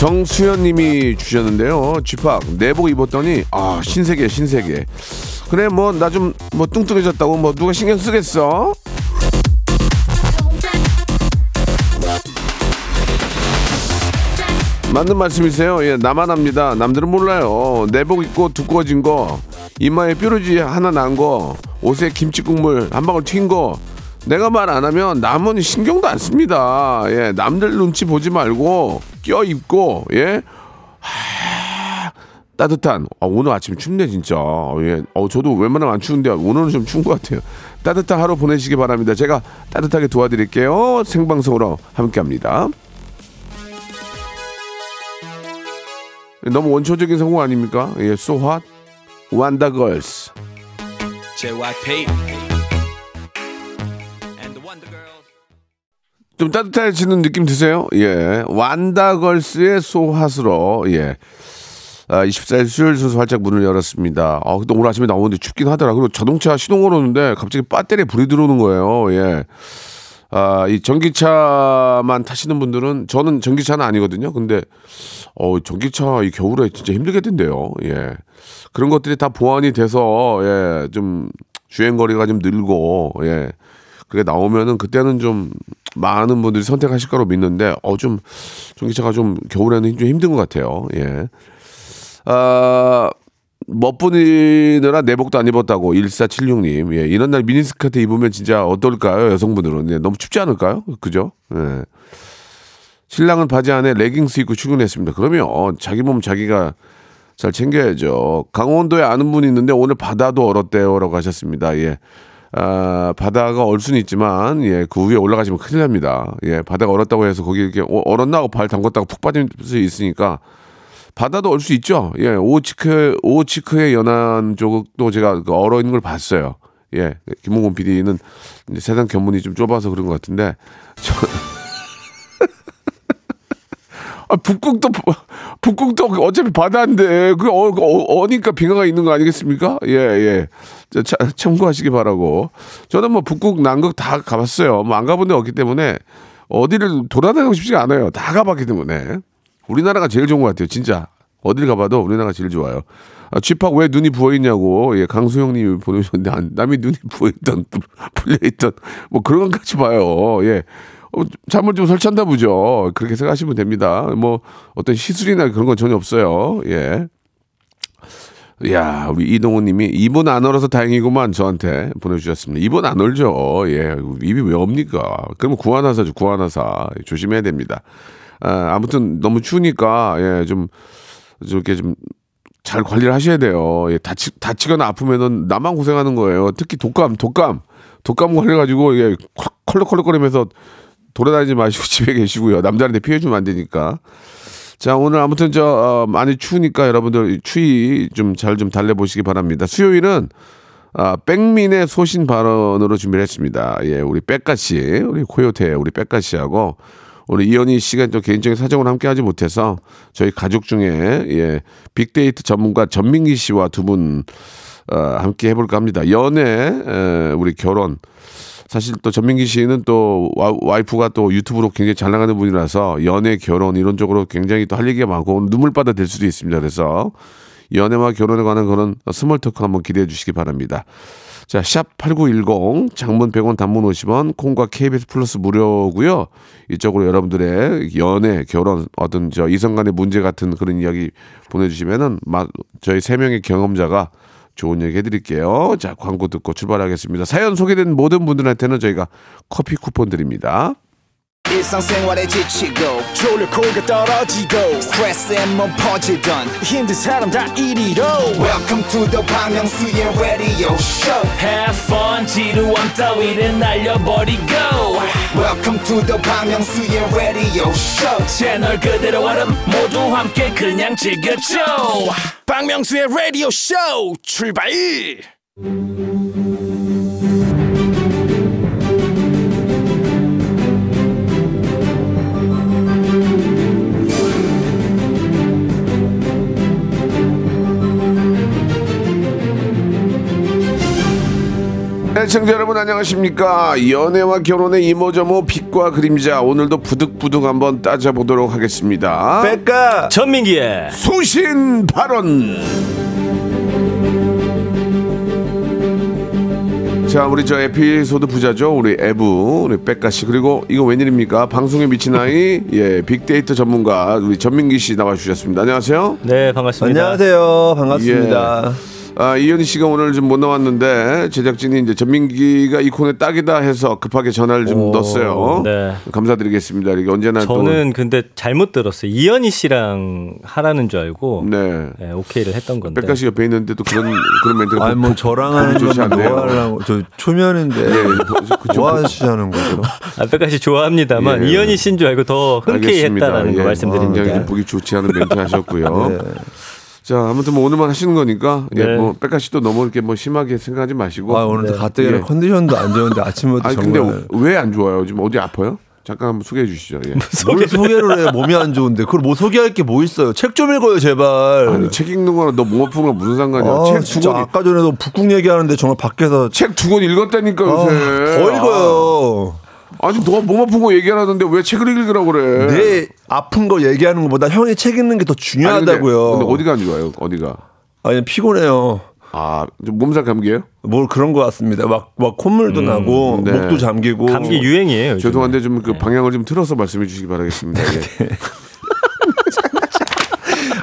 정수현님이 주셨는데요. 쥐팍 내복 입었더니 아 신세계 신세계. 그래 뭐 나좀뭐 뚱뚱해졌다고 뭐 누가 신경 쓰겠어? 맞는 말씀이세요. 예, 나만 합니다. 남들은 몰라요. 내복 입고 두꺼워진 거, 이마에 뾰루지 하나 난 거, 옷에 김치 국물 한 방울 튄 거, 내가 말 안 하면 남은 신경도 안 씁니다. 예, 남들 눈치 보지 말고 껴 입고 예. 하, 따뜻한 아, 오늘 아침 춥네 진짜. 예. 어 저도 웬만하면 안 추운데 오늘은 좀 추운 것 같아요. 따뜻한 하루 보내시기 바랍니다. 제가 따뜻하게 도와드릴게요. 생방송으로 함께합니다. 너무 원초적인 성공 아닙니까? 예, so hot. 완다 걸스. JYP 좀 따뜻해지는 느낌 드세요? 예. 완다걸스의 소핫으로, 예. 아, 24일 수요일 순서 활짝 문을 열었습니다. 아, 근데 오늘 아침에 나오는데 춥긴 하더라. 그리고 자동차 시동 걸었는데 갑자기 배터리에 불이 들어오는 거예요. 예. 아, 이 전기차만 타시는 분들은 저는 전기차는 아니거든요. 근데 어, 전기차 이 겨울에 진짜 힘들겠던데요. 예. 그런 것들이 다 보완이 돼서 예, 좀 주행 거리가 좀 늘고 예. 그게 나오면은 그때는 좀 많은 분들이 선택하실 거로 믿는데 어좀 전기차가 좀 겨울에는 좀 힘든 것 같아요. 예. 아 멋부리느라 내복도 안 입었다고 1476님. 예, 이런 날 미니스커트 입으면 진짜 어떨까요? 여성분들은. 예, 너무 춥지 않을까요? 그죠? 예. 신랑은 바지 안에 레깅스 입고 출근했습니다. 그러면 자기 몸 자기가 잘 챙겨야죠. 강원도에 아는 분이 있는데 오늘 바다도 얼었대요라고 하셨습니다. 예. 아, 바다가 얼 수는 있지만 예, 그 위에 올라가시면 큰일 납니다. 예, 바다가 얼었다고 해서 거기 이렇게 어, 얼었나 하고 발 담궜다가 푹 빠질 수 있으니까 바다도 얼 수 있죠. 예, 오치크 오치크의 연안 쪽도 제가 그 얼어 있는 걸 봤어요. 예, 김홍곤 PD는 세상 견문이 좀 좁아서 그런 것 같은데 저 아, 북극도 북극도 어차피 바다인데 그 어, 어, 어니까 빙하가 있는 거 아니겠습니까? 예 예. 자, 차, 참고하시기 바라고. 저는 뭐 북극 남극 다 가봤어요. 뭐 안 가본 데 없기 때문에 어디를 돌아다니고 싶지가 않아요. 다 가봤기 때문에 우리나라가 제일 좋은 것 같아요. 진짜 어딜 가봐도 우리나라가 제일 좋아요. 아, 쥐팍 왜 눈이 부어 있냐고 예, 강수영님이 보내주셨는데 안, 남이 눈이 부어 있던 풀려 있던 뭐 그런 것까지 봐요. 예. 어, 잠을 좀 설치한다 보죠. 그렇게 생각하시면 됩니다. 뭐 어떤 시술이나 그런 건 전혀 없어요. 예. 야, 우리 이동훈 님이 입은 안 얼어서 다행이구만 저한테 보내주셨습니다. 입은 안 얼죠. 예. 입이 왜 옵니까? 그러면 구하나사죠, 구하나사. 조심해야 됩니다. 아, 아무튼 너무 추우니까, 예, 좀, 저렇게 좀 잘 관리를 하셔야 돼요. 예, 다치, 다치거나 아프면은 나만 고생하는 거예요. 특히 독감, 독감. 독감 걸려가지고, 예, 컬럭컬럭거리면서 돌아다니지 마시고 집에 계시고요. 남들한테 피해 주면 안 되니까. 자, 오늘 아무튼 저, 어, 많이 추우니까 여러분들 추위 좀 잘 좀 달래 보시기 바랍니다. 수요일은, 아, 백민의 소신 발언으로 준비를 했습니다. 예, 우리 백가 씨, 우리 코요태, 우리 백가 씨하고 우리 이현희 씨가 또 개인적인 사정을 함께 하지 못해서 저희 가족 중에 예, 빅데이터 전문가 전민기 씨와 두분 어, 함께 해볼까 합니다. 연애, 에, 우리 결혼. 사실 또 전민기 씨는 또 와, 와이프가 또 유튜브로 굉장히 잘 나가는 분이라서 연애, 결혼 이런 쪽으로 굉장히 또 할 얘기가 많고 눈물바다 될 수도 있습니다. 그래서 연애와 결혼에 관한 그런 small talk 한번 기대해 주시기 바랍니다. 자, 샵 8910 장문 100원 단문 50원 콩과 KBS 플러스 무료고요. 이쪽으로 여러분들의 연애, 결혼 어떤 저 이성 간의 문제 같은 그런 이야기 보내 주시면은 막 저희 세 명의 경험자가 좋은 얘기 해드릴게요. 자, 광고 듣고 출발하겠습니다. 사연 소개된 모든 분들한테는 저희가 커피 쿠폰 드립니다. 일상생활에 지치고, 졸려 코가 떨어지고, 스트레스에 몸 퍼지던, 힘든 사람 다 이리로. welcome to the Bang Myung-soo's radio show Have fun 지루함 따위를 날려버리고 welcome to the Bang Myung-soo's radio show 채널 그대로 얼음 모두 함께 그냥 즐겨줘 박명수의 라디오 쇼 출발! 애청자 여러분 안녕하십니까? 연애와 결혼의 이모저모 빛과 그림자 오늘도 부득부득 한번 따져보도록 하겠습니다. 백가 전민기의 소신 발언. 자 우리 저 에피소드 부자죠? 우리 에부 우리 백가 씨. 그리고 이거 웬일입니까? 방송에 미친 아이 예 빅데이터 전문가 우리 전민기 씨 나와주셨습니다. 안녕하세요. 네 반갑습니다. 안녕하세요. 반갑습니다 아, 이현희 씨가 오늘 좀 못 나왔는데 제작진이 이제 전민기가 이 코너에 딱이다 해서 급하게 전화를 좀 오, 넣었어요. 네. 감사드리겠습니다. 이게 언제나 저는 근데 잘못 들었어요 이현희 씨랑 하라는 줄 알고 또 네. 네, 오케이를 했던 건데 백가 씨 옆에 있는데 또 그런 그런 멘트가 아니 뭐 저랑 하는 좋지 건 않네요. 뭐 하려고 저 초면인데 예, 뭐, 그쪽 뭐 하시자는 거죠 아, 백가 씨 좋아합니다만 예. 이현희 씨인 줄 알고 더 흔쾌히했다라는 거 예, 말씀드립니다 굉장히 좀 보기 좋지 않은 멘트 하셨고요. 네. 자, 아무튼 뭐 오늘만 하시는 거니까 예, 네. 뭐 백가 씨도 너무 이렇게 뭐 심하게 생각하지 마시고. 아 오늘 네. 가뜩이나 예. 컨디션도 안 좋은데 아침부터 아니 정말 근데 왜 안 좋아요? 지금 어디 아파요? 잠깐 한번 소개해 주시죠. 예. 뭘 소개를 해 몸이 안 좋은데 그걸 뭐 소개할 게 뭐 있어요 책 좀 읽어요 제발 아니 책 읽는 거랑 너몸 아픈 거 무슨 상관이야? 아, 책두 권이 아까 전에도 북극 얘기하는데 정말 밖에서 책 두 권 읽었다니까 아, 요새. 더 읽어요 아니 너몸 아픈 거 얘기하라는데 왜 책을 읽으라고 그래? 내 아픈 거 얘기하는 것보다 형이 책 읽는 게더 아니, 근데- 중요하다고요 근데, 어디가 안 좋아요? 어디가? 아니 피곤해요 아, 좀 몸살 감기예요? 뭘 그런 것 같습니다 막, 막 콧물도 나고 네. 목도 잠기고 감기 유행이에요 요즘에. 죄송한데 좀 그 방향을 좀 틀어서 말씀해 주시기 바라겠습니다. 예.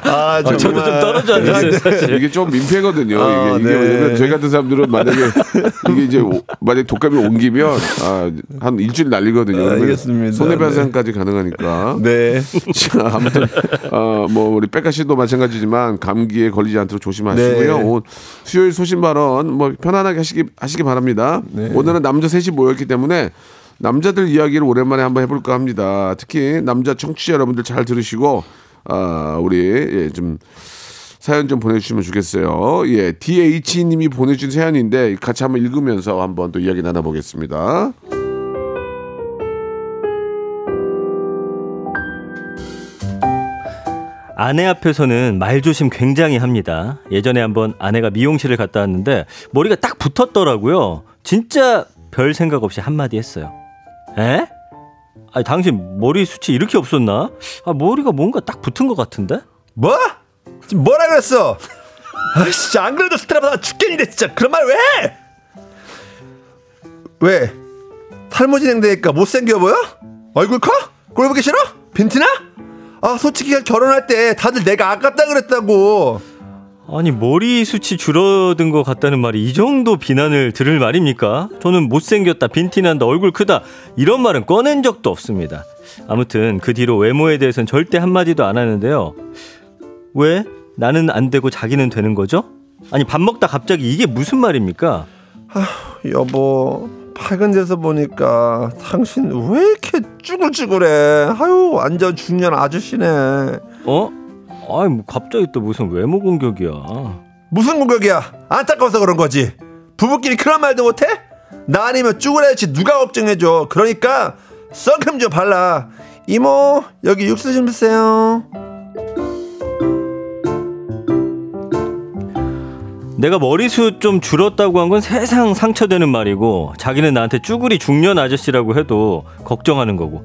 아, 아, 저도 좀 떨어져 앉았어요 사실 이게 좀 민폐거든요. 아, 이게, 이게 네. 왜냐면 저희 같은 사람들은 만약에 이게 이제 오- 만약 독감이 옮기면 아, 한 일주일 날리거든요. 그러면 알겠습니다. 손해배상까지 가능하니까. 네. 자, 아무튼 어, 뭐 우리 백가 씨도 마찬가지지만 감기에 걸리지 않도록 조심하시고요. 네. 오늘 수요일 소신 발언 뭐 편안하게 하시기 하시기 바랍니다. 네. 오늘은 남자 셋이 모였기 때문에 남자들 이야기를 오랜만에 한번 해볼까 합니다. 특히 남자 청취자 여러분들 잘 들으시고 아, 우리 예, 좀 사연 좀 보내주시면 좋겠어요. 예, DH님이 보내준 사연인데 같이 한번 읽으면서 한번 또 이야기 나눠보겠습니다. 아내 앞에서는 말조심 굉장히 합니다. 예전에 한번 아내가 미용실을 갔다 왔는데 머리가 딱 붙었더라고요. 진짜 별 생각 없이 한마디 했어요. 에? 아니, 당신 머리 숱이 이렇게 없었나? 아, 머리가 뭔가 딱 붙은 것 같은데? 뭐? 지금 뭐라 그랬어? 아, 진짜 안 그래도 스트레스 죽겠는데 진짜 그런 말 왜 해? 왜? 탈모 진행되니까 못생겨 보여? 얼굴 커? 꼴 보기 싫어? 빈티나? 아 솔직히 결혼할 때 다들 내가 아깝다 그랬다고 아니, 머리 숱이 줄어든 것 같다는 말이 이 정도 비난을 들을 말입니까? 저는 못생겼다, 빈티난다, 얼굴 크다, 이런 말은 꺼낸 적도 없습니다. 아무튼 그 뒤로 외모에 대해서는 절대 한마디도 안 하는데요. 왜? 나는 안 되고 자기는 되는 거죠? 아니, 밥 먹다 갑자기 이게 무슨 말입니까? 여보 밝은 데서 보니까 당신 왜 이렇게 쭈글쭈글해 아유 완전 중년 아저씨네 어? 아니, 뭐 갑자기 또 무슨 외모 공격이야. 무슨 공격이야? 안타까워서 그런 거지. 부부끼리 그런 말도 못해? 나 아니면 쭈그레지 누가 걱정해줘? 그러니까 썬크림 좀 발라. 이모 여기 육수 좀 주세요. 내가 머리숱 좀 줄었다고 한 건 세상 상처되는 말이고 자기는 나한테 쭈구리 중년 아저씨라고 해도 걱정하는 거고.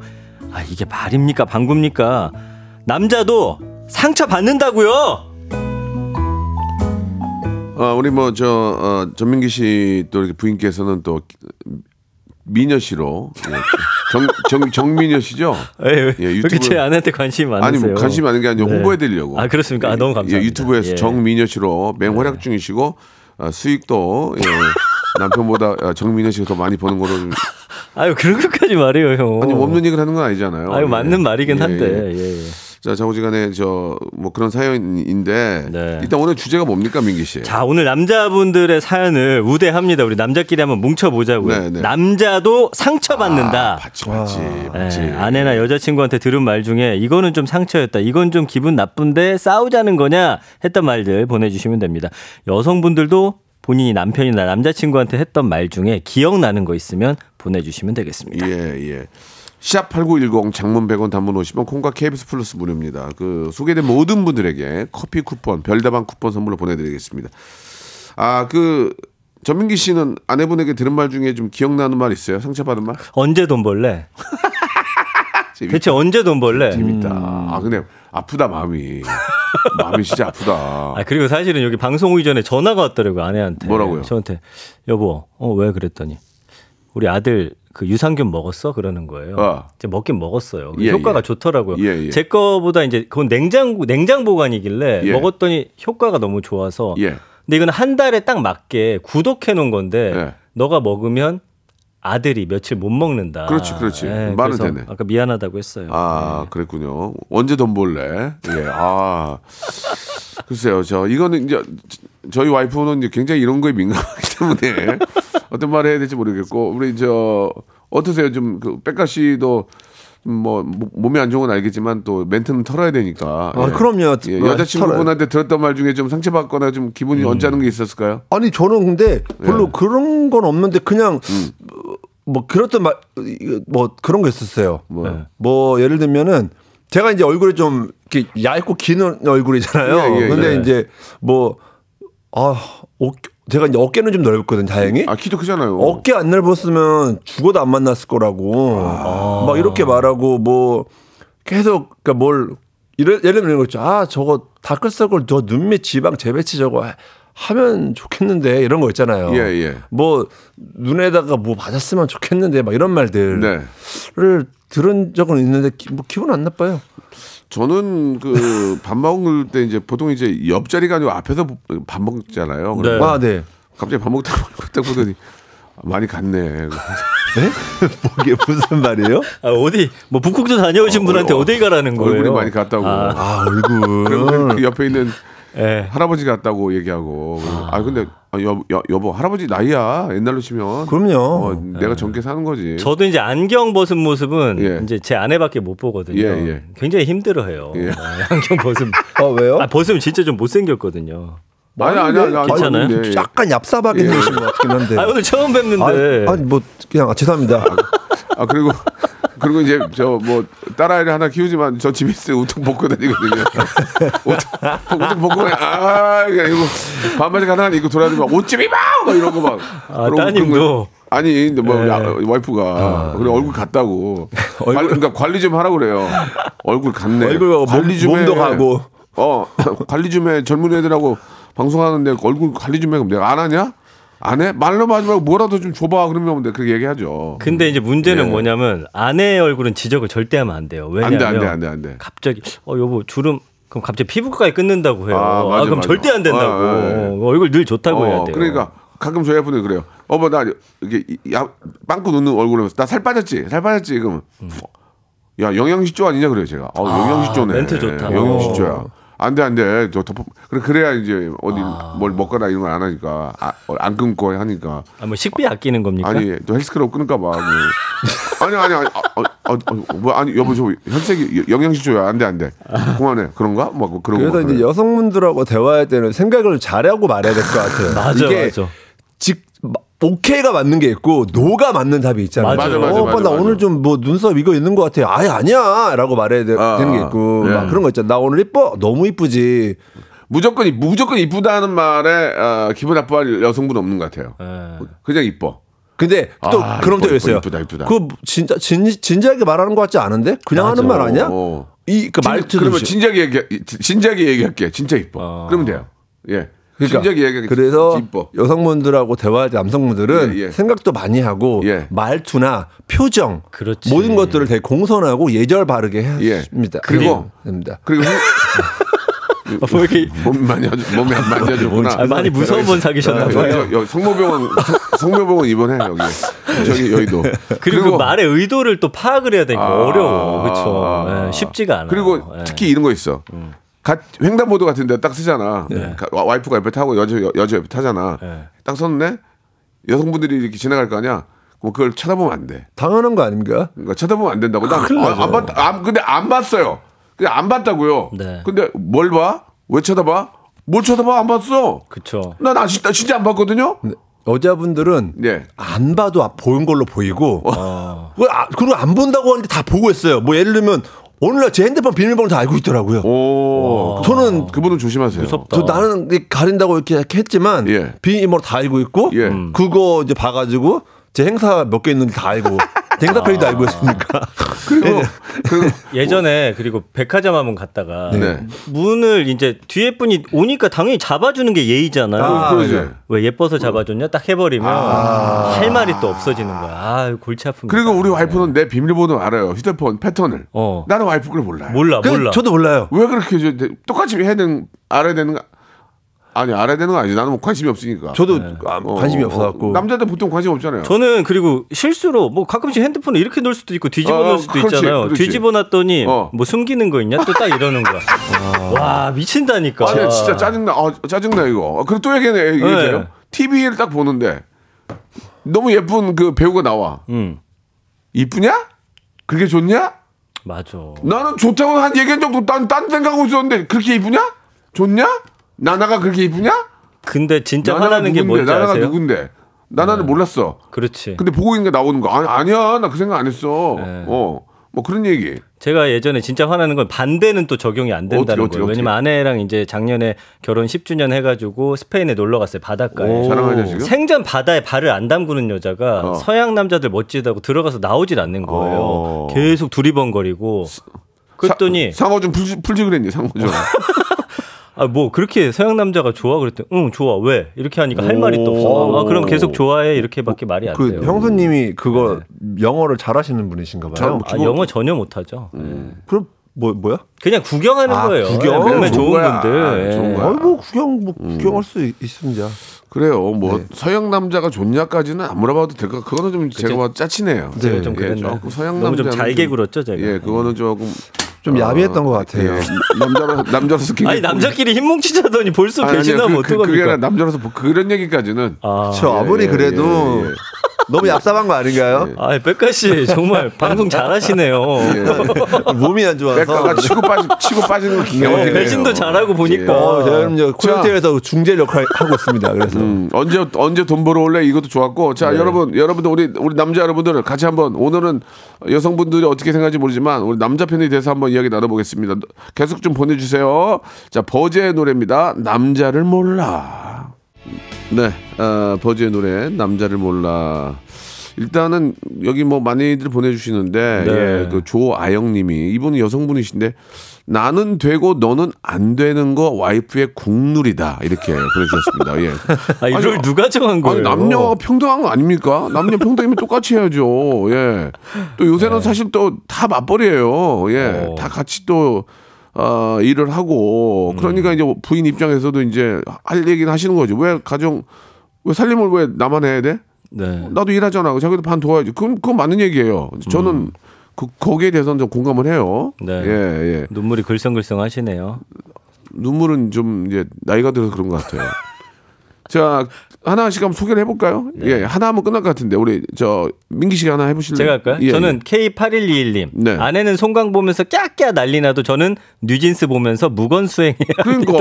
아 이게 말입니까? 방구입니까? 남자도 상처 받는다고요 아, 우리 뭐 저 어, 전민기 씨 또 부인께서는 또 미녀 씨로 예. 정, 정 정미녀 씨죠? 왜 예, 이렇게 유튜브- 제 아내한테 관심이 많으세요 아니 뭐 관심 많은 게 아니라 네. 홍보해 드리려고. 아 그렇습니까 아, 너무 감사합니다 예, 유튜브에서 예. 정미녀 씨로 맹활약 중이시고 어, 수익도 예, 남편보다 어, 정미녀 씨가 더 많이 버는 거로 좀 아유 그런 것까지 말해요 형. 아니 없는 얘기를 하는 건 아니잖아요. 아유 예. 맞는 말이긴 예, 한데. 예. 자, 자고지간에 저 뭐 그런 사연인데 네. 일단 오늘 주제가 뭡니까, 민기 씨? 자 오늘 남자분들의 사연을 우대합니다. 우리 남자끼리 한번 뭉쳐보자고요. 네, 네. 남자도 상처받는다. 아, 맞지, 맞지, 네, 맞지. 아내나 여자친구한테 들은 말 중에 이거는 좀 상처였다. 이건 좀 기분 나쁜데 싸우자는 거냐 했던 말들 보내주시면 됩니다. 여성분들도 본인이 남편이나 남자친구한테 했던 말 중에 기억나는 거 있으면 보내주시면 되겠습니다. 예, 예. 샵8910 장문 100원 단문 50원 콩과 KBS 플러스 무료입니다. 그 소개된 모든 분들에게 커피 쿠폰, 별다방 쿠폰 선물로 보내드리겠습니다. 아, 그 전민기 씨는 아내분에게 들은 말 중에 좀 기억나는 말 있어요? 상처받은 말? 언제 돈 벌래? 대체 언제 돈 벌래? 재밌다. 아, 근데 아프다 마음이. 마음이 진짜 아프다. 아 그리고 사실은 여기 방송 오기 전에 전화가 왔더라고요 아내한테. 뭐라고요? 저한테 여보, 어 왜 그랬더니 우리 아들 그 유산균 먹었어 그러는 거예요. 어. 이제 먹긴 먹었어요. 예, 효과가 예. 좋더라고요. 예, 예. 제 거보다 이제 그건 냉장 냉장 보관이길래 예. 먹었더니 효과가 너무 좋아서. 예. 근데 이건 한 달에 딱 맞게 구독해 놓은 건데 예. 너가 먹으면 아들이 며칠 못 먹는다. 그렇지, 그렇지. 말은 그래서 되네. 아까 미안하다고 했어요. 아, 그랬군요. 언제 돈 벌래? 예. 아. 글쎄요. 저 이거는 이제 저희 와이프는 이제 굉장히 이런 거에 민감하기 때문에 어떤 말을 해야 될지 모르겠고 우리 저 어떠세요? 좀그 백가 씨도 뭐 모- 몸이 안 좋은 건 알겠지만 또 멘트는 털어야 되니까. 아, 그럼요. 예, 뭐, 여자친구분한테 들었던 말 중에 좀 상처받거나 좀 음. 기분이 언짢은 게 있었을까요? 아니 저는 근데 별로 예. 그런 건 없는데 그냥 음. 뭐, 뭐 그렇던 말 뭐 그런 거 있었어요. 뭐. 네. 뭐 예를 들면은 제가 이제 얼굴이 좀 이렇게 얇고 긴 얼굴이잖아요. 예, 예, 근데 예. 이제 뭐 아, 어깨, 제가 이제 어깨는 좀 넓거든, 다행히. 아 키도 크잖아요. 어깨 안 넓었으면 죽어도 안 만났을 거라고 아. 막 이렇게 말하고 뭐 계속 그러니까 뭘 예를, 예를 들면 이거 있죠. 아 저거 다크서클 저 눈밑 지방 재배치 저거 하- 하면 좋겠는데 이런 거 있잖아요. 예, 예. 뭐 눈에다가 뭐 맞았으면 좋겠는데 막 이런 말들을 네. 들은 적은 있는데 기, 뭐 기분 안 나빠요. 저는 그 밥 먹을 때 이제 보통 이제 옆자리가 아니고 앞에서 밥 먹잖아요. 네. 아 네. 갑자기 밥 먹다 딱 보더니 많이 갔네. 네? 이게 무슨 말이에요? 아, 어디 뭐 북극도 다녀오신 분한테 어 디 가라는 거예요? 얼굴이 많이 갔다고. 아 얼굴. 그리고 그 옆에 있는 예. 할아버지 같다고 얘기하고. 아, 근데 아, 여, 여, 여보 할아버지 나이야 옛날로 치면. 그럼요. 어, 내가 젊게 사는 거지. 저도 이제 안경 벗은 모습은 예. 이제 제 아내밖에 못 보거든요. 예, 예. 굉장히 힘들어해요. 예. 아, 안경 벗으면. 아 왜요? 아, 벗으면 진짜 좀 못생겼거든요. 아니 아니 아니 아니, 괜찮아요? 근데 약간 얍삽하게 예. 생기신 것 같긴 한데. 아, 오늘 처음 뵙는데. 아니, 아니, 뭐 그냥 아, 죄송합니다. 아 그리고 그리고 이제 저 뭐 딸아이를 하나 키우지만 저 집에 있을 때 우통 벗고 다니거든요. 우통, 우통 벗고 아 이거 반바지 가능한 입고 돌아다니면 옷좀 입어 막 이런 거 막. 아, 따님도? 아니 근데 뭐 예. 야, 와이프가 그래 얼굴 같다고. 관리, 그러니까 관리 좀 하라 그래요. 얼굴 같네. 얼굴 관리 좀 몸도 해. 가고. 어 관리 좀 해. 젊은 애들하고 방송하는데 얼굴 관리 좀 해. 그럼 내가 안 하냐? 안 해? 말로만 하지 말고 뭐라도 좀 줘봐. 그러면 내가 그렇게 얘기하죠. 근데 이제 문제는 예. 뭐냐면 아내의 얼굴은 지적을 절대 하면 안 돼요. 안 왜냐면 돼, 안 돼, 안 돼, 안 돼. 갑자기 어 여보 주름 그럼 갑자기 피부과에 끊는다고 해요. 아, 아, 맞아, 그럼 맞아. 절대 안 된다고. 아, 아, 예. 어, 얼굴 늘 좋다고 해야 어, 돼요. 그러니까 가끔 저희 아버님 그래요. 어머 나 이게 야 빵꾸 넣는 얼굴에 나살 빠졌지, 살 빠졌지. 그럼 야 영양실조 아니냐 그래요 제가. 어, 영양실조네. 멘트 좋다. 영양실조야. 안 돼 안 돼. 저 덮어. 그래 그래야 이제 어디 아. 뭘 먹거나 이런 걸 안 하니까 아, 어, 안 끊고 하니까. 아, 뭐 식비 아끼는 겁니까? 아니 또 헬스클럽 끊을까 봐. 뭐. 아니 아니 아니. 아, 아, 아, 아, 뭐 아니 여보 저 혈색이 영양실조야 안 돼 안 돼. 그만해. 그런가? 뭐 그런 거. 그래서 이제 그래. 여성분들하고 대화할 때는 생각을 잘하고 말해야 될 것 같아요. 맞아, 이게 맞아. 직 오케이가 맞는 게 있고 노가 맞는 답이 있잖아요. 맞아, 맞아, 어, 오빠 맞아, 나 맞아. 오늘 좀 뭐 눈썹 이거 있는 것 같아. 아예 아니야라고 말해야 되, 아, 는게 있고 예. 막 그런 거 있잖아. 나 오늘 이뻐 너무 이쁘지. 무조건 이- 무조건 이쁘다는 말에 어, 기분 나빠할 여성분 없는 것 같아요. 예. 그냥 이뻐. 근데 또 아, 그런 데 있어요. 이쁘다, 이쁘다. 그 진짜 진, 진지하게 말하는 것 같지 않은데 그냥 하는 말 아니야? 어. 이그 진- 말투 그러면 진지하게 얘기 진지하게 얘기할게. 진짜 이뻐. 어. 그러면 돼요. 예. 그러니까. 그래서 이뻐. 여성분들하고 대화할 때 남성분들은 예, 예. 생각도 많이 하고 예. 말투나 표정 그렇지. 모든 것들을 되게 공손하고 예절 바르게 해야 예. 합니다. 그리고- 됩니다. 그리고 아, 뭐몸 많이 아주 몸이 안 만져주구나. 아, 많이 무서운 분 사귀셨나 여, 봐요. 성모병원 성- 성묘복은 입원해 여기 저기 여의도. 그리고, 그 말의 의도를 또 파악을 해야 되니까 아, 어려워. 그렇죠. 쉽지가 않아. 그리고 특히 이런 거 있어. 가, 횡단보도 같은 데 딱 쓰잖아. 가- 와- 와이프가 옆에 타고 여자, 여- 여자 옆에 타잖아. 네. 딱 섰네? 여성분들이 이렇게 지나갈 거 아니야? 그럼 그걸 쳐다보면 안 돼. 당연한 거 아닙니까? 그러니까 쳐다보면 안 된다고. 난 아. 안 봤, 안, 근데 안 봤어요. 그냥 안 봤다고요. 네. 근데 뭘 봐? 왜 쳐다봐? 뭘 쳐다봐? 안 봤어. 그렇죠. 난 아, 진짜, 진짜 안 봤거든요. 여자분들은 예. 안 봐도 아- 보인 걸로 보이고 어. 그걸 아- 그리고 안 본다고 하는데 다 보고 있어요. 뭐 예를 들면 오늘날 제 핸드폰 비밀번호 다 알고 있더라고요. 오. 저는 그분은 조심하세요. 무섭다. 저 나는 이렇게 가린다고 이렇게, 했지만 예. 비밀번호 다 알고 있고 예. 음. 그거 이제 봐가지고 제 행사 몇 개 있는지 다 알고 편의도 알고 있으니까 그리고, 그리고 예전에 그리고 백화점 한번 갔다가 네. 문을 이제 뒤에 분이 오니까 당연히 잡아주는 게 예의잖아요. 아. 네. 왜 예뻐서 잡아줬냐? 딱 해버리면 할 말이 또 없어지는 거야. 아 골치 아픕니다. 그리고 우리 와이프는 내 비밀번호 알아요. 휴대폰 패턴을. 어. 나는 와이프 걸 몰라요. 몰라 그 몰라. 저도 몰라요. 왜 그렇게 해줘? 똑같이 해야 되는 알아야 되는 거 아니 알아야 되는 거 아니지. 나는 뭐 관심이 없으니까. 저도 네. 아, 어, 관심이 어, 없어갖고 남자들 보통 관심 없잖아요. 저는 그리고 실수로 뭐 가끔씩 핸드폰을 이렇게 넣을 수도 있고 뒤집어 어, 놓을 수도 그렇지, 있잖아요. 그렇지. 뒤집어 놨더니 어. 뭐 숨기는 거 있냐? 또 딱 이러는 거야. 와 미친다니까. 아니 진짜 짜증나. 아, 짜증나 이거. 어, 그리고 또 얘기해 얘기해요. 네. TV를 딱 보는데 너무 예쁜 그 배우가 나와. 음 이쁘냐? 그게 좋냐? 맞아. 나는 좋다고 한 얘기한 적도 딴, 딴 생각하고 있었는데 그렇게 이쁘냐? 좋냐? 나나가 그렇게 이쁘냐? 근데 진짜 나나가 화나는 게 누군데? 뭔지 나나가 아세요? 누군데? 나나는 몰랐어. 그렇지. 근데 보고 있는 게 나오는 거 아니, 아니야 나 그 생각 안 했어. 네. 어. 뭐 그런 얘기. 제가 예전에 진짜 화나는 건 반대는 또 적용이 안 된다는 어떻게, 거예요. 어떻게, 왜냐면 아내랑 이제 작년에 결혼 10주년 해가지고 스페인에 놀러 갔어요. 바닷가에. 오. 자랑하냐, 지금? 생전 바다에 발을 안 담그는 여자가 어. 서양 남자들 멋지다고 들어가서 나오질 않는 거예요. 어. 계속 두리번거리고. 그랬더니 사- 상어 좀 풀지, 풀지 그랬니 상어 좀. 아 뭐 그렇게 서양 남자가 좋아 그랬더니 응 좋아 왜 이렇게 하니까 할 말이 또 없어. 아 그럼 계속 좋아해 이렇게밖에 말이 안 그 돼요. 형수님이 그거 영어를 잘하시는 분이신가 봐요. 아, 영어 전혀 못 하죠. 그럼 뭐 뭐야? 그냥 구경하는 아, 거예요. 구경? 몸에 좋은 좋은. 분들. 아, 좋은 예. 거야. 아, 뭐 구경 뭐 구경할 수 있- 있습니다. 그래요. 뭐 네. 서양 남자가 좋냐까지는 안 물어봐도 될 것. 그거는 좀 제가 봐 짜치네요. 제가 좀 예, 그랬나? 서양 너무 좀 남자는 잘게 굴었죠, 제가. 예, 그거는 조금 좀 야비했던 것 같아요. 예, 남자로 남자로서 굉장히 아니 남자끼리 힘 뭉치자더니 벌써 아니, 아니, 배신하면 그, 그, 어떡합니까? 그게 아니라 남자로서 뭐 그런 얘기까지는 아, 저 아무리 예, 그래도 예, 예. 너무 얍삽한 거 아닌가요? 아, 백가 씨 정말 방송 잘하시네요. 몸이 안 좋아서. 백가가 치고 빠지 치고 빠지는 거 기가 네, 막히네요. 배신도 잘하고 보니까. 어, 제가 그럼 이제 콘텐츠에서 중재 역할 하고 있습니다. 그래서 음, 언제 언제 돈 벌어 올래 이것도 좋았고 자 여러분 여러분들 우리 우리 남자 여러분들 같이 한번 오늘은 여성분들이 어떻게 생각하는지 모르지만 우리 남자 편에 대해서 한번 이야기 나눠보겠습니다. 계속 좀 보내주세요. 자 버즈의 노래입니다. 남자를 몰라. 네, 어, 버즈의 노래 남자를 몰라. 일단은 여기 뭐 많이들 보내주시는데 네. 예, 그 조아영님이 이분은 여성분이신데 나는 되고 너는 안 되는 거 와이프의 국룰이다 이렇게 보내주셨습니다. 예. 아, 이걸 아니, 누가 정한 거예요? 아니 남녀가 평등한 거 아닙니까? 남녀 평등이면 똑같이 해야죠. 예. 또 요새는 사실 또 다 맞벌이에요. 예. 네. 어. 다 같이 또 어, 일을 하고 그러니까 음. 이제 부인 입장에서도 이제 할 얘기는 하시는 거죠. 왜 가정 왜 살림을 왜 나만 해야 돼? 네. 나도 일하잖아. 자기도 반 도와야지. 그건 그건 맞는 얘기예요. 저는 그 거기에 대해서는 좀 공감을 해요. 음. 네. 예, 예. 눈물이 글썽글썽 하시네요. 눈물은 좀 이제 나이가 들어서 그런 것 같아요. 자 하나씩 한번 소개를 해볼까요? 예, 하나 하면 끝날 것 같은데 우리 저 민기 씨가 하나 해보실래요? 제가 할까요? 예, 저는 K8121님. 네. 아내는 송강 보면서 깨깨 난리 나도 저는 뉴진스 보면서 무건 수행해요. 그러니까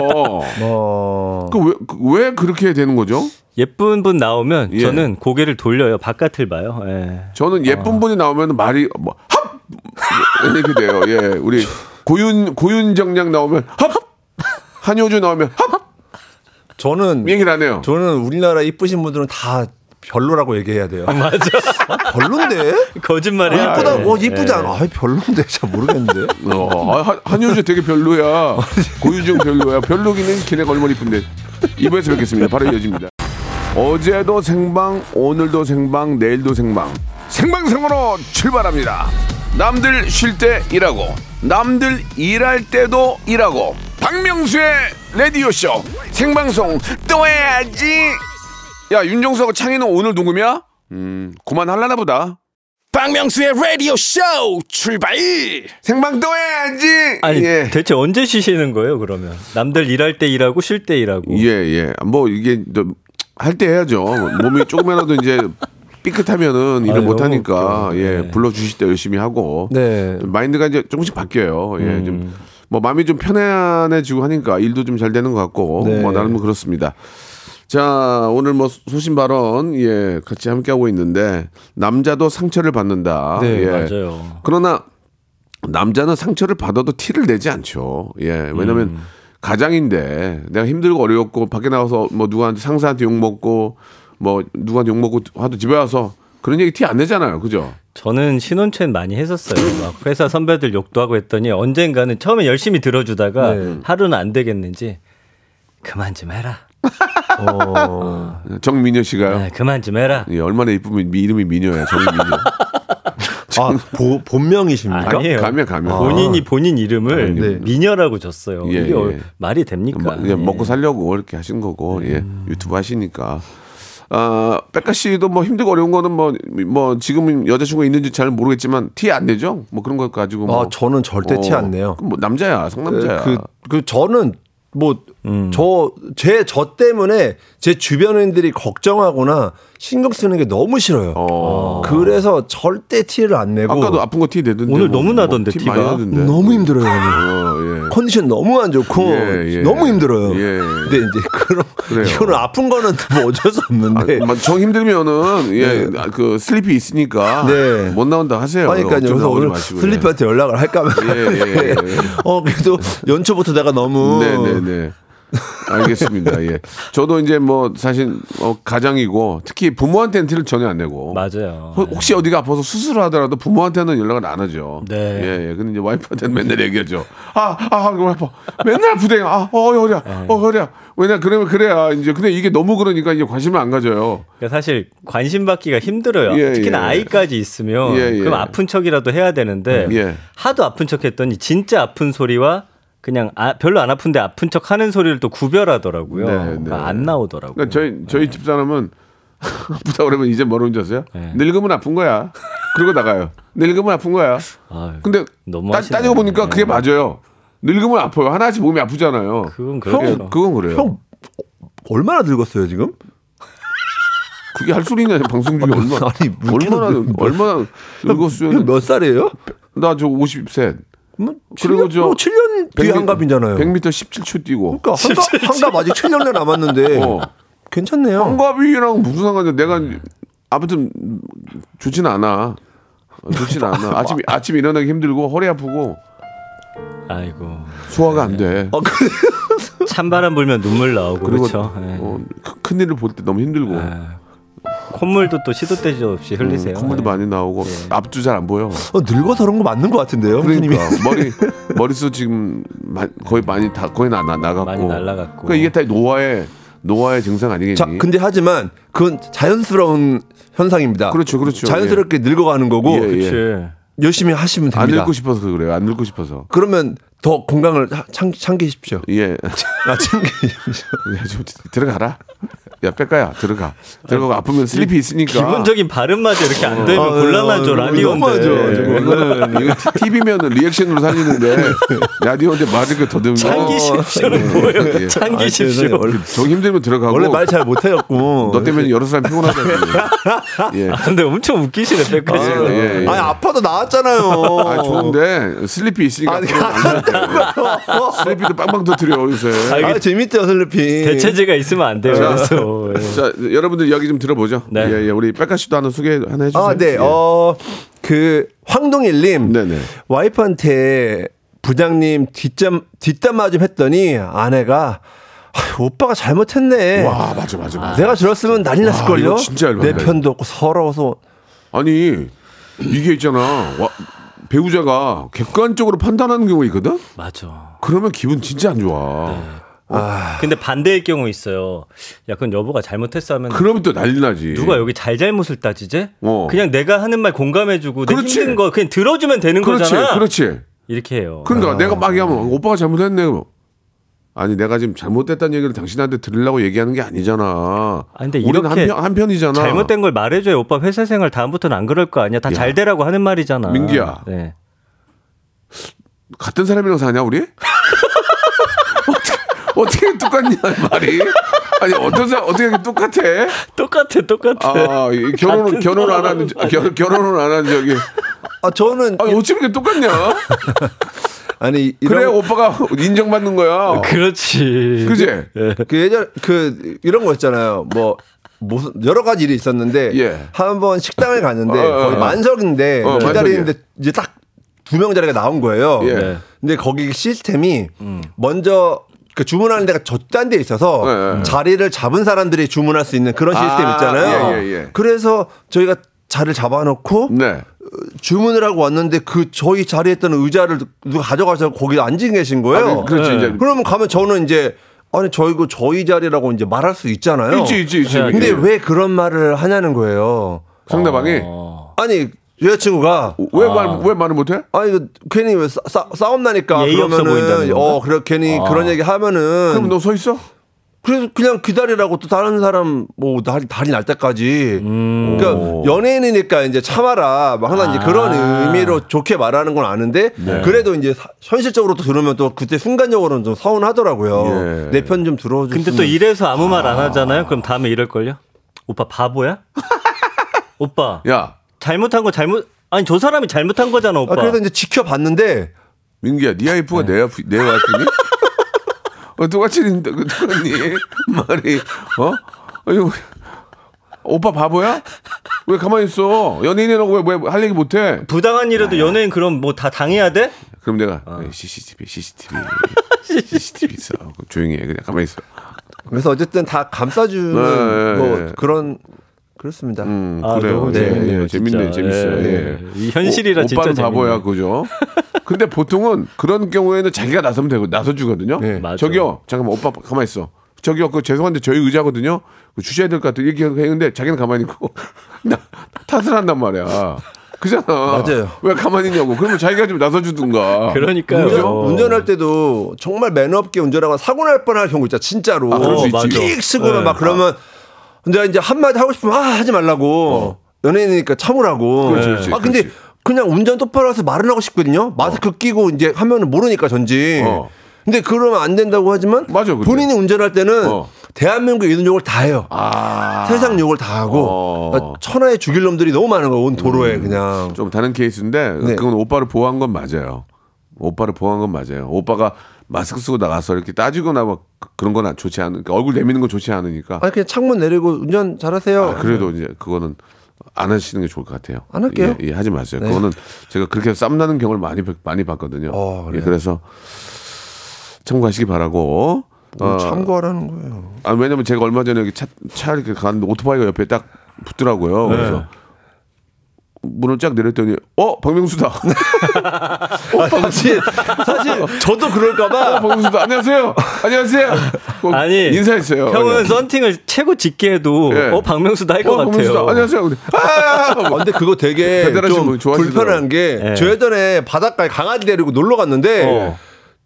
어... 그왜 왜 그렇게 되는 거죠? 예쁜 분 나오면 예. 저는 고개를 돌려요. 바깥을 봐요. 예. 저는 예쁜 분이 나오면 말이 뭐 합 이렇게 돼요. 예, 우리 고윤 고윤정량 나오면 합 한효주 나오면 합 저는 얘기를 안 해요. 저는 우리나라 이쁘신 분들은 다 별로라고 얘기해야 돼요. 맞아. 별론데? 거짓말이 어, 이쁘다. 예. 어, 이쁘지 않아. 아이, 별론데. 잘 모르겠는데. 어, 아, 한- 한효주 되게 별로야. 고유정 별로야. 별로기는 기내가 얼마나 이쁜데. 2부에서 뵙겠습니다. 바로 이어집니다. 어제도 생방, 오늘도 생방, 내일도 생방. 생방송으로 출발합니다. 남들 쉴 때 일하고, 남들 일할 때도 일하고. 박명수의 라디오쇼 생방송 또 해야지. 야 윤정수하고 창희는 오늘 녹음이야? 음 그만할라나 보다. 박명수의 라디오 쇼 출발 생방도 해야지. 아니 예. 대체 언제 쉬시는 거예요 그러면? 남들 일할 때 일하고 쉴 때 일하고. 예, 예. 뭐 이게 할 때 해야죠. 몸이 조금이라도 이제 삐끗하면은 일을 못 하니까 웃겨. 예, 네. 불러 주실 때 열심히 하고 네. 마인드가 이제 조금씩 바뀌어요. 예, 음. 좀뭐 마음이 좀 편안해지고 하니까 일도 좀 잘 되는 것 같고 네. 뭐 나름 그렇습니다. 자, 오늘 뭐 소신 발언 예, 같이 함께 하고 있는데 남자도 상처를 받는다. 네, 예. 맞아요. 그러나 남자는 상처를 받아도 티를 내지 않죠. 예. 왜냐면 음. 가장인데 내가 힘들고 어려웠고 밖에 나가서 뭐 누구한테 상사한테 욕 먹고 뭐 누구한테 욕 먹고 하도 집에 와서 그런 얘기 티 안 내잖아요. 그죠? 저는 신혼초엔 많이 했었어요. 막 회사 선배들 욕도 하고 했더니 언젠가는 처음에 열심히 들어주다가 네. 하루는 안 되겠는지 그만 좀 해라. 어. 정민여 씨가요. 네, 그만 좀 해라. 예, 얼마나 이쁘면 미- 이름이 미녀야. 정민여. 아, 보, 본명이십니까? 아니에요. 가면 가면. 본인이 본인 이름을 아, 네. 미녀라고 줬어요. 예, 이게 예. 어, 말이 됩니까? 뭐, 그냥 예. 먹고 살려고 이렇게 하신 거고 예 음. 유튜브 하시니까 아 백가 씨도 뭐 힘들고 어려운 거는 뭐 뭐 지금 여자친구 있는지 잘 모르겠지만 티 안 내죠? 뭐 그런 거 가지고 뭐. 아, 저는 절대 티안 내요. 뭐 남자야 상남자야. 그, 그 저는 뭐저제 저 때문에 제 주변인들이 걱정하거나 신경 쓰는 게 너무 싫어요. 어. 그래서 절대 티를 안 내고 아까도 아픈 거 티 내던데 오늘 뭐, 너무 나던데, 티 티가. 많이 나던데 너무 힘들어요. 어, 예. 컨디션 너무 안 좋고 예, 예. 너무 힘들어요. 예. 근데 이제 그래요. 이거는 아픈 거는 뭐 어쩔 수 없는데. 아, 정 힘들면은 예그 슬리피 있으니까 네. 못 나온다 하세요. 그러니까 여기서 오지 오늘 마시고, 예. 슬리피한테 연락을 할까 하면 예, 예, 예, 예. 어 그래도 연초부터 내가 너무 네네네. 알겠습니다. 예. 저도 이제 뭐 사실 어, 가장이고 특히 부모한테는 티를 전혀 안 내고. 맞아요. 혹- 혹시 어디가 아파서 수술을 하더라도 부모한테는 연락을 안 하죠. 네. 예, 예. 근데 이제 와이프한테는 맨날 얘기하죠. 아, 아, 그거 아파. 맨날 부대요. 아, 어, 허리야. 네. 어, 허리야. 왜냐, 그러면 그래야 이제. 근데 이게 너무 그러니까 이제 관심을 안 가져요. 그러니까 사실 관심 받기가 힘들어요. 예, 특히나 예. 아이까지 있으면 예, 예. 그럼 아픈 척이라도 해야 되는데 예. 하도 아픈 척했더니 진짜 아픈 소리와 그냥 아, 별로 안 아픈데 아픈 척 하는 소리를 또 구별하더라고요. 네, 그러니까 네. 안 나오더라고요. 그러니까 저희, 저희 집 사람은 아프다 그러면 이제 뭐라는 줄 아세요? 네. 늙으면 아픈 거야. 그러고 나가요. 늙으면 아픈 거야. 근데 너무 따. 따지고 보니까 그게 네. 맞아요. 늙으면 아파요. 하나씩 몸이 아프잖아요. 그건 예, 그렇죠. 그건 그래요. 형 얼마나 늙었어요 지금? 그게 할 소리냐 방송 중에 얼마 아니, 얼마나 늙- 얼마나 늙었어요. 형몇 살이에요? 나 저 50세. 뭐 그리고 7년, 저 뭐 7년 뒤에 한갑이잖아요. 100m 17초 뛰고. 그러니까 한갑, 한갑 아직 7년 남았는데 어. 괜찮네요. 한갑이랑 무슨 상관이야? 내가 아무튼 좋지는 않아. 좋지는 않아. 아침 아침 일어나기 힘들고 허리 아프고 아이고 소화가 안 돼. 아, 그래. 찬바람 불면 눈물 나오고 그리고 그렇죠. 예. 어, 큰- 큰 일을 볼 때 너무 힘들고 아, 콧물도 또 시도 때도 없이 흘리세요. 음, 콧물도 예. 많이 나오고 앞도 잘안 보여. 어, 늙어서 그런 거 맞는 것 같은데요. 그러니까. 머리 머리숱 지금 마- 거의 많이 다 거의 나, 나 나갔고 많이 날라갔고. 그러니까 이게 다 노화의 노화의 증상 아니겠니? 자, 근데 하지만 그건 자연스러운 현상입니다. 그렇죠, 그렇죠. 자연스럽게 늙어가는 거고 예, 예. 열심히 하시면 안 됩니다. 늙고 싶어서 그래요. 안 늙고 싶어서. 그러면 더 건강을 하- 창, 챙기십시오. 예. 아, 챙기십시오. 야, 좀 들어가라. 야, 백가야, 들어가. 들어가고 아프면 슬리피 있으니까. 기본적인 발음마저 이렇게 안 되면 어, 곤란하죠 어, 라디오인데. 지금. 이거는 이거 TV면 리액션으로 살리는데 라디오인데 말을 그 더듬고. 참기십시오는 뭐예요? 예. 참기십시오. 저 힘들면 들어가고. 원래 말 잘 못해갖고. 너 때문에 여러 사람 피곤하다고. 예. 아, 근데 엄청 웃기시네 백가 씨가. 예, 예, 예. 아니, 아파도 나왔잖아요. 아, 좋은데 슬리피 있으니까 아니. 슬리피도 빵빵 터뜨려 요새. 아, 재밌대요, 슬리피. 대체제가 있으면 안 돼요. 자, 그래서 예. 자, 여러분들 이야기 좀 들어보죠. 네. 예, 예. 우리 백가 씨도 하나 소개 하나 해주세요. 아, 네. 예. 어, 그, 황동일님. 네네. 와이프한테 부장님 뒷담, 뒷담화 좀 했더니 아내가 아휴, 오빠가 잘못했네. 와, 맞아, 맞아, 맞아. 내가 들었으면 난리 났을 걸요? 이거 진짜 열받네. 내 편도 없고 서러워서. 아니 이게 있잖아 와, 배우자가 객관적으로 판단하는 경우 있거든 맞아. 그러면 기분 진짜 안 좋아 근데 반대의 경우 있어요. 야, 그건 여보가 잘못했어 하면 그러면 또 난리 나지 누가 여기 잘잘못을 따지지? 어. 그냥 내가 하는 말 공감해주고 내 그렇지. 힘든 거 그냥 들어주면 되는 그렇지 거잖아. 그렇지 이렇게 해요. 그러니까 내가 막 얘기하면 오빠가 잘못했네 아니 내가 지금 잘못됐다는 얘기를 당신한테 들으려고 얘기하는 게 아니잖아. 아, 근데 우리는 한편 한편이잖아. 잘못된 걸 말해줘야 오빠 회사 생활 다음부터는 안 그럴 거 아니야. 다 잘 되라고 하는 말이잖아. 민기야. 네. 같은 사람이랑 사냐 우리? 어떻게 똑같냐 말이? 아니 어떤 사람 어떻게 이렇게 똑같아? 똑같아, 똑같아. 아이 결혼 결혼 안 하는 결, 결혼을 안 하는 저기 아 저는 아니 어찌 이렇게 똑같냐? 아니 이런 그래 오빠가 인정받는 거야. 그렇지. 그지? 그 예전 그 이런 거 있잖아요. 뭐 무슨 여러 가지 일이 있었는데 예. 한번 식당을 갔는데 어, 어, 거의 어. 만석인데 어, 기다리는데 이제 딱 두 명 자리가 나온 거예요. 예. 네. 근데 거기 시스템이 먼저 그 주문하는 데가 저딴 데 있어서 예, 예. 자리를 잡은 사람들이 주문할 수 있는 그런 시스템 아, 있잖아요. 예, 예, 예. 그래서 저희가 자리를 잡아놓고 네. 주문을 하고 왔는데 그 저희 자리에 있던 의자를 누가 가져가서 거기 앉아 계신 거예요. 아, 그렇지 이제 그러면 가면 저는 이제 아니 저희 그 저희 자리라고 이제 말할 수 있잖아요. 있지 있지 있지. 근데 왜 그런 말을 하냐는 거예요. 상대방이 어. 아니 여자친구가 왜말왜 말을 못해? 아니 이거 괜히 왜 싸, 싸, 싸움 나니까 예의 없어 보인다는 그러면은 건가? 어 그래 괜히 그런 얘기 하면은 그럼 너 서 있어? 그래서 그냥 기다리라고 또 다른 사람 뭐 다리 다리 날 때까지 음. 그러니까 연예인이니까 이제 참아라 막 항상 이제 그런 아. 의미로 좋게 말하는 건 아는데 네. 그래도 이제 사- 현실적으로 또 들으면 또 그때 순간적으로는 좀 서운하더라고요. 예. 내편 좀 들어줘. 근데 또 이래서 아무 말 안 하잖아요. 그럼 다음에 이럴 걸요? 오빠 바보야? 오빠 야 잘못한 거 잘못 아니 저 사람이 잘못한 거잖아 오빠. 아, 그래서 이제 지켜봤는데 민기야, 네 와이프가 내 와이프 내 와이프니? 어, 똑같이 있는데 그 똑같니? 말이 어? 아니, 왜- 오빠 바보야? 왜 가만히 있어? 연예인이라고 왜왜할 얘기 못해? 부당한 일에도 연예인 그럼 뭐 다 당해야 돼? 그럼 내가 CCTV, CCTV, CCTV 있어. 조용히 해. 그냥 가만히 있어. 그래서 어쨌든 다 감싸주는 네, 뭐 예. 그런 그렇습니다. 음, 아, 그래요. 너무 예, 재밌네요, 예, 재밌네. 재밌어요. 예, 예. 이 현실이라 오, 진짜 오빠는 바보야, 재밌네. 그죠? 근데 보통은 그런 경우에는 자기가 나서면 되고 나서주거든요. 네. 맞아. 저기요, 잠깐만, 오빠 가만히 있어. 저기요, 그 죄송한데 저희 의자거든요. 그 주셔야 될 것 같아. 이렇게 했는데 자기는 가만히 있고 나 탓을 한단 말이야. 그잖아. 맞아요. 왜 가만히 있냐고. 그러면 자기가 좀 나서주든가. 그러니까요. 운전, 어. 운전할 때도 정말 매너 없게 운전하고 사고 날 뻔할 경우 있잖아 진짜로 아, 그럴 수 어, 있지. 삑 쓰고는 네. 막 그러면 근데 이제 한마디 하고 싶으면 아 하지 말라고 연예인이니까 참으라고 어. 그렇지, 그렇지, 아 근데 그렇지. 그냥 운전 똑바로 해서 말을 하고 싶거든요 마스크 끼고 이제 하면은 모르니까 전지 어. 근데 그러면 안 된다고 하지만 맞아, 근데. 본인이 운전할 때는 어. 대한민국 이런 욕을 다 해요 아. 세상 욕을 다 하고 어. 그러니까 천하의 죽일 놈들이 너무 많은 거야 온 도로에 그냥 좀 다른 케이스인데 네. 그건 오빠를 보호한 건 맞아요. 오빠를 보호한 건 맞아요. 오빠가 마스크 쓰고 나가서 이렇게 따지거나 뭐 그- 그런 건 좋지 않으니까 얼굴 내미는 건 좋지 않으니까. 아니 그냥 창문 내리고 운전 잘하세요 아, 그래도 이제 그거는 안 하시는 게 좋을 것 같아요. 안 할게요. 예, 예, 하지 마세요. 네. 그거는 제가 그렇게 쌈 나는 경우를 많이 봤- 많이 봤거든요. 어, 예, 그래요? 그래서 참고하시기 바라고. 뭘 어, 참고하라는 거예요 아, 왜냐면 제가 얼마 전에 여기 차, 차 이렇게 가는데 오토바이가 옆에 딱 붙더라고요. 네. 그래서 문을 쫙 내렸더니 어 박명수다. 아, 사실 사실 저도 어, 그럴까봐 박명수다. 안녕하세요. 안녕하세요. 꼭 아니 인사했어요. 형은 썬팅을 최고 짙게 해도 예. 어 박명수다 할것 어, 박명수다. 같아요. 안녕하세요. 근데 아! 아, 근데 그거 되게 좀. 불편한 게 예. 저 예전에 바닷가에 강아지 데리고 놀러 갔는데 어.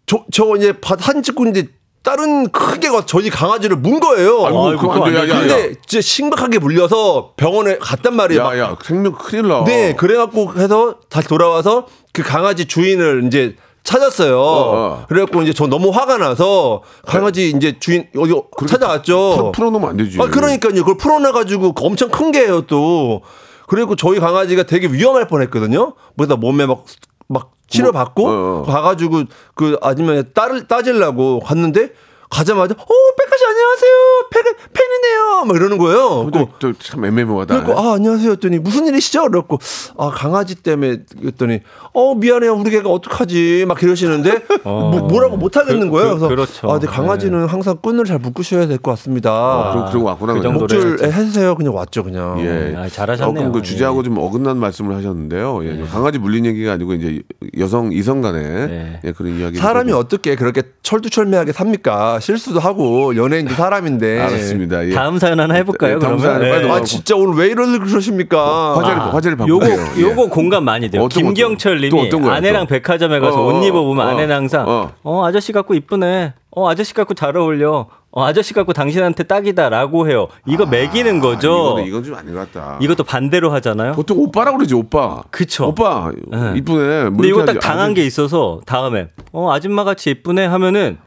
저, 저 이제 바- 사진 찍고 있는데 다른 크게 가 저희 강아지를 문 거예요. 아이고, 아이고, 그거 안 돼. 야, 야. 근데 진짜 심각하게 물려서 병원에 갔단 말이에요. 막 야, 야, 생명 큰일 나. 네, 그래갖고 해서 다시 돌아와서 그 강아지 주인을 이제 찾았어요. 어. 그래갖고 이제 저 너무 화가 나서 강아지 이제 주인 어디 찾아왔죠. 풀- 풀어놓으면 안 되지. 아, 그러니까요. 그걸 풀어놔가지고 엄청 큰 게예요, 또. 그리고 저희 강아지가 되게 위험할 뻔 했거든요. 뭐다 몸에 막, 막 치료받고 뭐, 어, 어. 가가지고 그 아줌마 딸을 따지려고 갔는데 가자마자 어, 백가씨 안녕하세요. 팬, 팬이네요. 막 이러는 거예요. 또참 애매모하다. 그래고 아 안녕하세요 했더니 무슨 일이시죠? 그래갖고 아 강아지 때문에 그랬더니 어 미안해요 우리 개가 어떡하지 막 이러시는데 뭐, 뭐라고 못 하겠는 그- 거예요. 그- 그래서 그렇죠. 아 근데 강아지는 항상 끈을 잘 묶으셔야 될 것 같습니다. 어, 그러- 그러고 왔구나. 그 목줄 해주세요 그냥 왔죠 그냥. 예. 아, 잘하셨네요. 조금 그 예. 주제하고 좀 어긋난 말씀을 하셨는데요. 예. 강아지 물린 얘기가 아니고 이제 여성 이성 간에 네. 예, 그런 이야기. 사람이 어떻게 그렇게 철두철미하게 삽니까? 실수도 하고 연예인도 사람인데. 알았습니다. 예. 다음 사연 하나 해볼까요? 네, 다음 그러면 사연 네. 넘어가. 아 진짜 오늘 왜 이러는 그러십니까? 화제를 아, 화제를 요거 바꾸세요. 예. 요거 공감 많이 돼요. 어떤 김경철 것도? 또 님이 어떤 거야, 아내랑 또? 백화점에 가서 어, 옷 입어보면 어, 아내는 항상 어. 어. 아저씨 같고 이쁘네. 어 아저씨 갖고 잘 어울려. 어 아저씨 갖고 당신한테 딱이다라고 해요. 이거 매기는 거죠. 아, 이거는 이건 좀 아닌 것 같다. 이것도 반대로 하잖아요. 보통 오빠라고 그러지 오빠. 그쵸. 오빠 네. 이쁘네. 뭐 근데 이거 딱 하지. 당한 아주- 게 있어서 다음에 어 아줌마 같이 예쁘네 하면은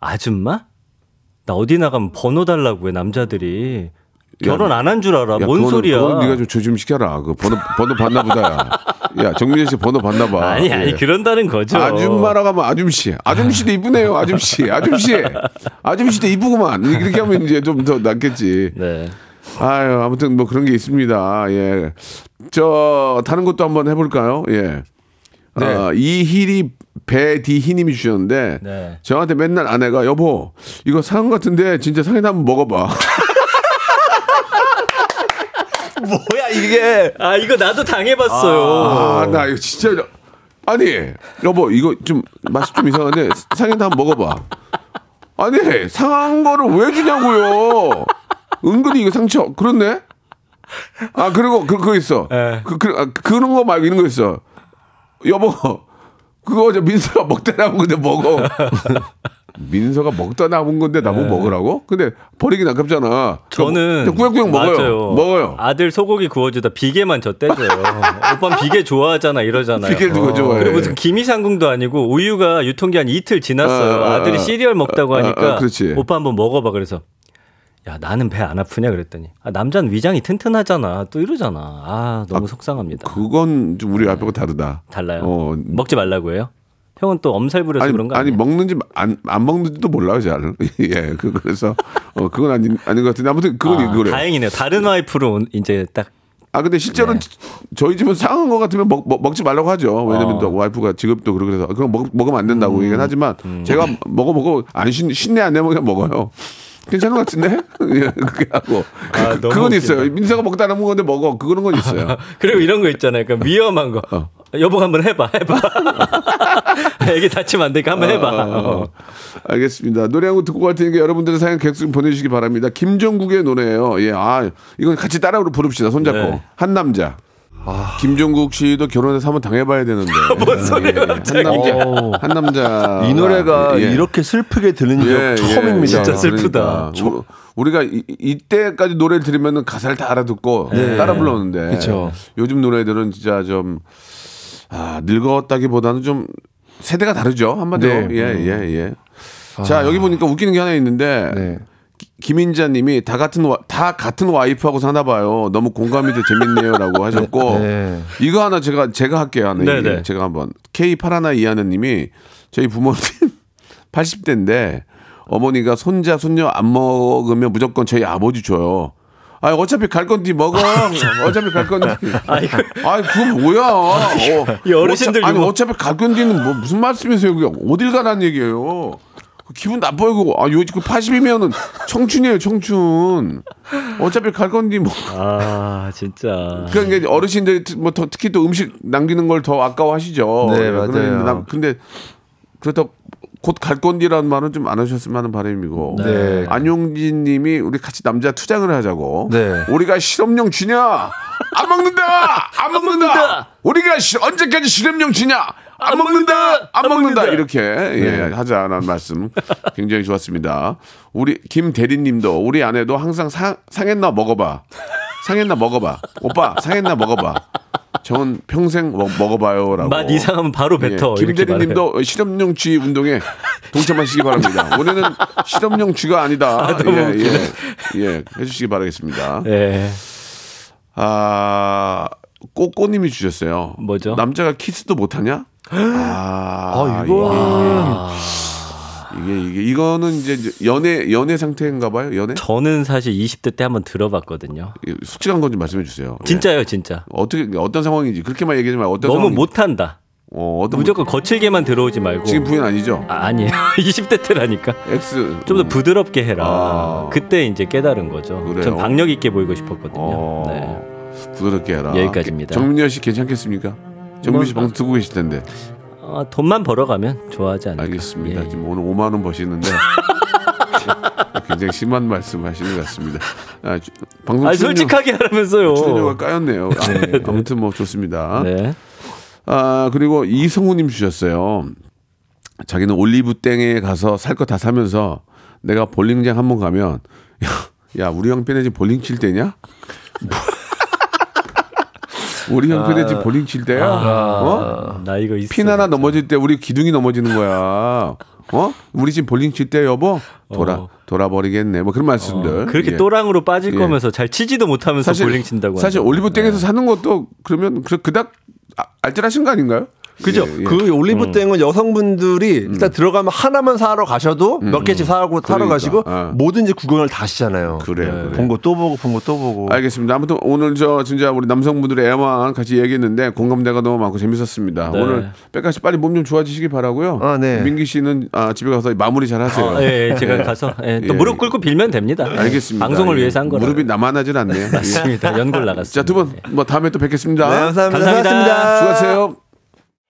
아줌마? 나 어디 나가면 번호 달라고 해 남자들이 결혼 안 한 줄 알아. 야, 뭔 그거는- 소리야? 그건 네가 좀 조심 시켜라. 그 번호 번호 받나 보다야. 야 정민재 씨 번호 받나 봐. 아니 아니 예. 그런다는 거죠. 아줌마라고 하면 아줌씨. 아줌씨도 이쁘네요. 아줌씨. 아줌씨. 아줌씨도 이쁘구만. 이렇게 하면 이제 좀 더 낫겠지. 네. 아유, 아무튼 뭐 그런 게 있습니다. 예. 저, 다른 것도 한번 해볼까요? 예. 네. 어, 이희리 배디희님이 주셨는데, 네. 저한테 맨날 아내가, 여보, 이거 상한 같은데 진짜 상해나 한번 먹어봐. 뭐야 이게? 아 이거 나도 당해봤어요. 아, 나 이거 진짜. 아니, 여보, 이거 좀 맛이 좀 이상한데 상해나 한번 먹어봐. 아니, 상한 거를 왜 주냐고요? 은근히 이거 상처, 그렇네? 아, 그리고 그, 그거 있어. 예. 그, 그, 아, 그런 거 말고 이런 거 있어. 여보, 그거 저 민서가 먹다 남은 건데 먹어. 민서가 먹다 남은 건데 나보고 먹으라고? 근데 버리긴 아깝잖아. 저는 꾸역꾸역 먹어요. 맞아요. 먹어요. 아들 소고기 구워주다 비계만 젖대줘요. 오빠 비계 좋아하잖아 이러잖아요. 비계를 누가 좋아해? 그리고 무슨 김이상궁도 아니고 우유가 유통기한 이틀 지났어요. 아, 아, 아 들이 아. 시리얼 먹다고 아, 하니까 아. 오빠 한번 먹어봐 그래서 야 나는 배 안 아프냐 그랬더니 아, 남자는 위장이 튼튼하잖아 또 이러잖아. 아 너무 속상합니다. 그건 좀 우리 앞하고 다르다. 달라요. 어, 먹지 말라고 해요? 형은 또 엄살 부려서 아니, 그런 거 아니 아니에요? 먹는지 안, 안 먹는지도 몰라요, 잘. 예, 그, 그래서 어, 그건 아닌 아닌 것 같은데 아무튼 그건 아, 그래. 다행이네요. 다른 와이프로 온- 이제 딱 아 근데 실제로 는 저희 집은 상한 거 같으면 먹, 먹, 지 말라고 하죠. 왜냐면 어. 또 와이프가 직업도 그러고 그래서 그거 먹, 먹으면 안 된다고 음. 얘기는 하지만 제가 먹어보고 안 신, 신내 안 내면 그냥 먹어요. 괜찮은 것 같은데? 예, 그렇게 하고. 아, 그, 웃긴다. 있어요. 민서가 먹다 남은 건데 먹어. 그거는 건 있어요. 그리고 이런 거 있잖아요. 그러니까 위험한 거. 어. 여보가 한번 해봐, 해봐. 애기 다치면 안 되니까 한번 해봐. 어, 어. 알겠습니다. 노래 한 곡 듣고 갈 테니까 여러분들의 사연 계속 보내주시기 바랍니다. 김종국의 노래예요. 예, 아 이건 같이 따라 부릅시다. 손잡고 네. 한 남자. 김종국 씨도 결혼해서 한번 당해봐야 되는데. 뭔 소리예요, 한 남자. 한 남 자. 이 노래가 예. 이렇게 슬프게 들은 적 예, 처음입니다. 예, 진짜 슬프다. 그러니까. 우- 우리가 이, 이때까지 노래를 들으면 가사를 다 알아듣고 따라 불렀는데 그쵸. 요즘 노래들은 진짜 좀 아, 늙었다기보다는 좀 세대가 다르죠 한마디로 네. 예예 예, 자 여기 보니까 웃기는 게 하나 있는데 네. 기- 김인자님이 다 같은 와, 다 같은 와이프하고 사나 봐요 너무 공감이 돼 재밌네요라고 하셨고 네. 이거 하나 제가 제가 할게요 하나 네. 네. 제가 한번 K 파라나 이하느님이 저희 부모님 80대인데 어머니가 손자 손녀 안 먹으면 무조건 저희 아버지 줘요. 아 어차피 갈 건디 먹어. 어차피 갈 건디. 아이 그건 뭐야? 어, 이 어르신들 어차, 아니. 어차피 갈 건디는 뭐 무슨 말씀이세요? 그게 어딜 가라는 얘기예요. 그 기분 나빠요 그거. 아 요즘 그 80이면은 청춘이에요 청춘. 어차피 갈 건디 뭐. 아, 진짜. 그러니까 특- 뭐 더, 특히 또 음식 남기는 걸 더 아까워하시죠. 네, 예, 맞아요. 그런데 나- 근데 그렇다고 곧갈 건디라는 말은 좀 안 하셨으면 하는 바람이고. 네. 안용진 님이 우리 같이 남자 투장을 하자고. 네. 우리가 실험용 쥐냐? 안 먹는다! 안 먹는다! 우리가 시- 언제까지 실험용 쥐냐? 안 먹는다! 안 먹는다! 이렇게 예, 하자라는 말씀 굉장히 좋았습니다. 우리 김 대리님도 우리 아내도 항상 상, 상했나 먹어봐. 상했나 먹어봐. 오빠 상했나 먹어봐. 저는 평생 먹, 먹어봐요라고. 맛 이상하면 바로 뱉어. 예. 김대리님도 실험용 쥐 운동에 동참하시기 바랍니다. 우리는 실험용 쥐가 아니다. 너무 예, 웃기네. 예, 예, 해주시기 바라겠습니다. 예. 아, 꼬꼬님이 주셨어요. 뭐죠? 남자가 키스도 못하냐? 아, 아, 이거는 이게, 이게, 이게, 이거는 이제 연애, 연애 상태인가 봐요? 연애? 저는 사실 20대 때 한번 들어봤거든요. 솔직한 건 좀 말씀해 주세요. 예. 진짜요, 진짜. 어떻게, 어떤 상황인지, 그렇게만 얘기하지 말고 어떤 너무 상황인지. 못한다. 어, 무조건 거칠게만 들어오지 말고. 지금 부인 아니죠? 아, 아니에요. 20대 때라니까. X. 좀더 부드럽게 해라. 아. 그때 이제 깨달은 거죠. 그래요? 전 박력 있게 보이고 싶었거든요. 어, 네. 부드럽게 해라. 여기까지입니다. 정민현 씨 괜찮겠습니까? 정민현 씨 뭐, 방송 듣고 계실 텐데. 어, 돈만 벌어가면 좋아하지 않을까. 알겠습니다. 예. 지금 오늘 5만 원 버시는데 굉장히 심한 말씀 하시는 것 같습니다. 아, 주- 방송 아, 출연료- 솔직하게 하라면서요. 출연료가 까였네요. 아, 아무튼 뭐 좋습니다. 네. 아 그리고 이성우님 주셨어요. 자기는 올리브 땡에 가서 살 거 다 사면서 내가 볼링장 한 번 가면 야, 야 우리 형편에 지금 볼링 칠 때냐? 우리 형편에 지금 볼링 칠 때야? 어? 나 이거 있어. 핀 하나 넘어질 때 우리 기둥이 넘어지는 거야. 어? 우리 지금 볼링 칠 때 여보 돌아 어. 돌아버리겠네. 뭐 그런 말씀들. 그렇게 예. 또랑으로 빠질 예. 거면서 잘 치지도 못하면서 볼링 친다고. 사실. 올리브 땡에서 사는 것도 그러면 그- 그닥 아- 알뜰하신 거 아닌가요? 그죠? 예, 예. 그 올리브 땡은 여성분들이 일단 들어가면 하나만 사러 가셔도 몇 개씩 사고 사러 그러니까, 가시고 어. 뭐든지 구경을 다 하시잖아요. 그래요, 그래요. 본거 또 보고 본 거 또 보고. 알겠습니다. 아무튼 오늘 저 진짜 우리 남성분들의 애만 같이 얘기했는데 공감대가 너무 많고 재밌었습니다. 네. 오늘 백가 씨 빨리 몸 좀 좋아지시기 바라고요. 아, 네. 민기 씨는 아, 집에 가서 마무리 잘 하세요. 아, 예, 예, 제가 가서 예, 또 예. 무릎 꿇고 빌면 됩니다. 알겠습니다. 방송을 예. 위해서 한 거라. 무릎이 나만하진 않네요. 예. 맞습니다. 연골 나갔습니다. 자, 두 분 뭐 다음에 또 뵙겠습니다. 네, 감사합니다. 감사합니다. 수고하세요.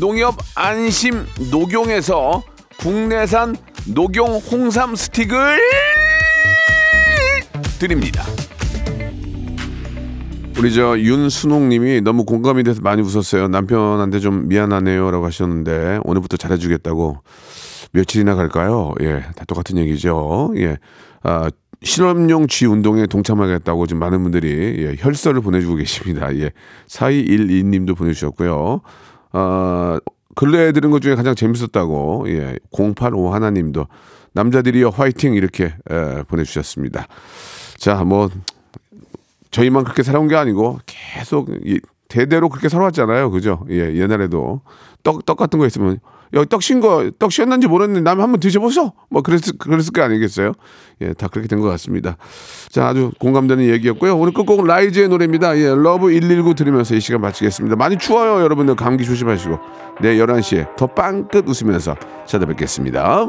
농협 안심 녹용에서 국내산 녹용 홍삼 스틱을 드립니다. 우리 저 윤순옥님이 너무 공감이 돼서 많이 웃었어요. 남편한테 좀 미안하네요라고 하셨는데 오늘부터 잘해주겠다고 며칠이나 갈까요? 예, 다 똑같은 얘기죠. 예, 아, 실험용 쥐 운동에 동참하겠다고 지금 많은 분들이 예, 혈서를 보내주고 계십니다. 예, 4212님도 보내주셨고요. 아, 근래에 들은 것 중에 가장 재밌었다고 예, 085 하나님도 남자들이여 화이팅 이렇게 에, 보내주셨습니다. 자, 뭐 저희만 그렇게 살아온 게 아니고 계속 이, 대대로 그렇게 살아왔잖아요. 그죠? 예, 옛날에도 떡, 떡 같은 거 있으면 떡신 거, 떡 씌었는지 모르는데 남이 한번 드셔보소? 뭐 그랬을, 그랬을 거 아니겠어요? 예, 다 그렇게 된 것 같습니다. 자, 아주 공감되는 얘기였고요. 오늘 끝곡은 라이즈의 노래입니다. 예, Love 119 들으면서 이 시간 마치겠습니다. 많이 추워요, 여러분들. 감기 조심하시고. 내일 11시에 더 빵끝 웃으면서 찾아뵙겠습니다.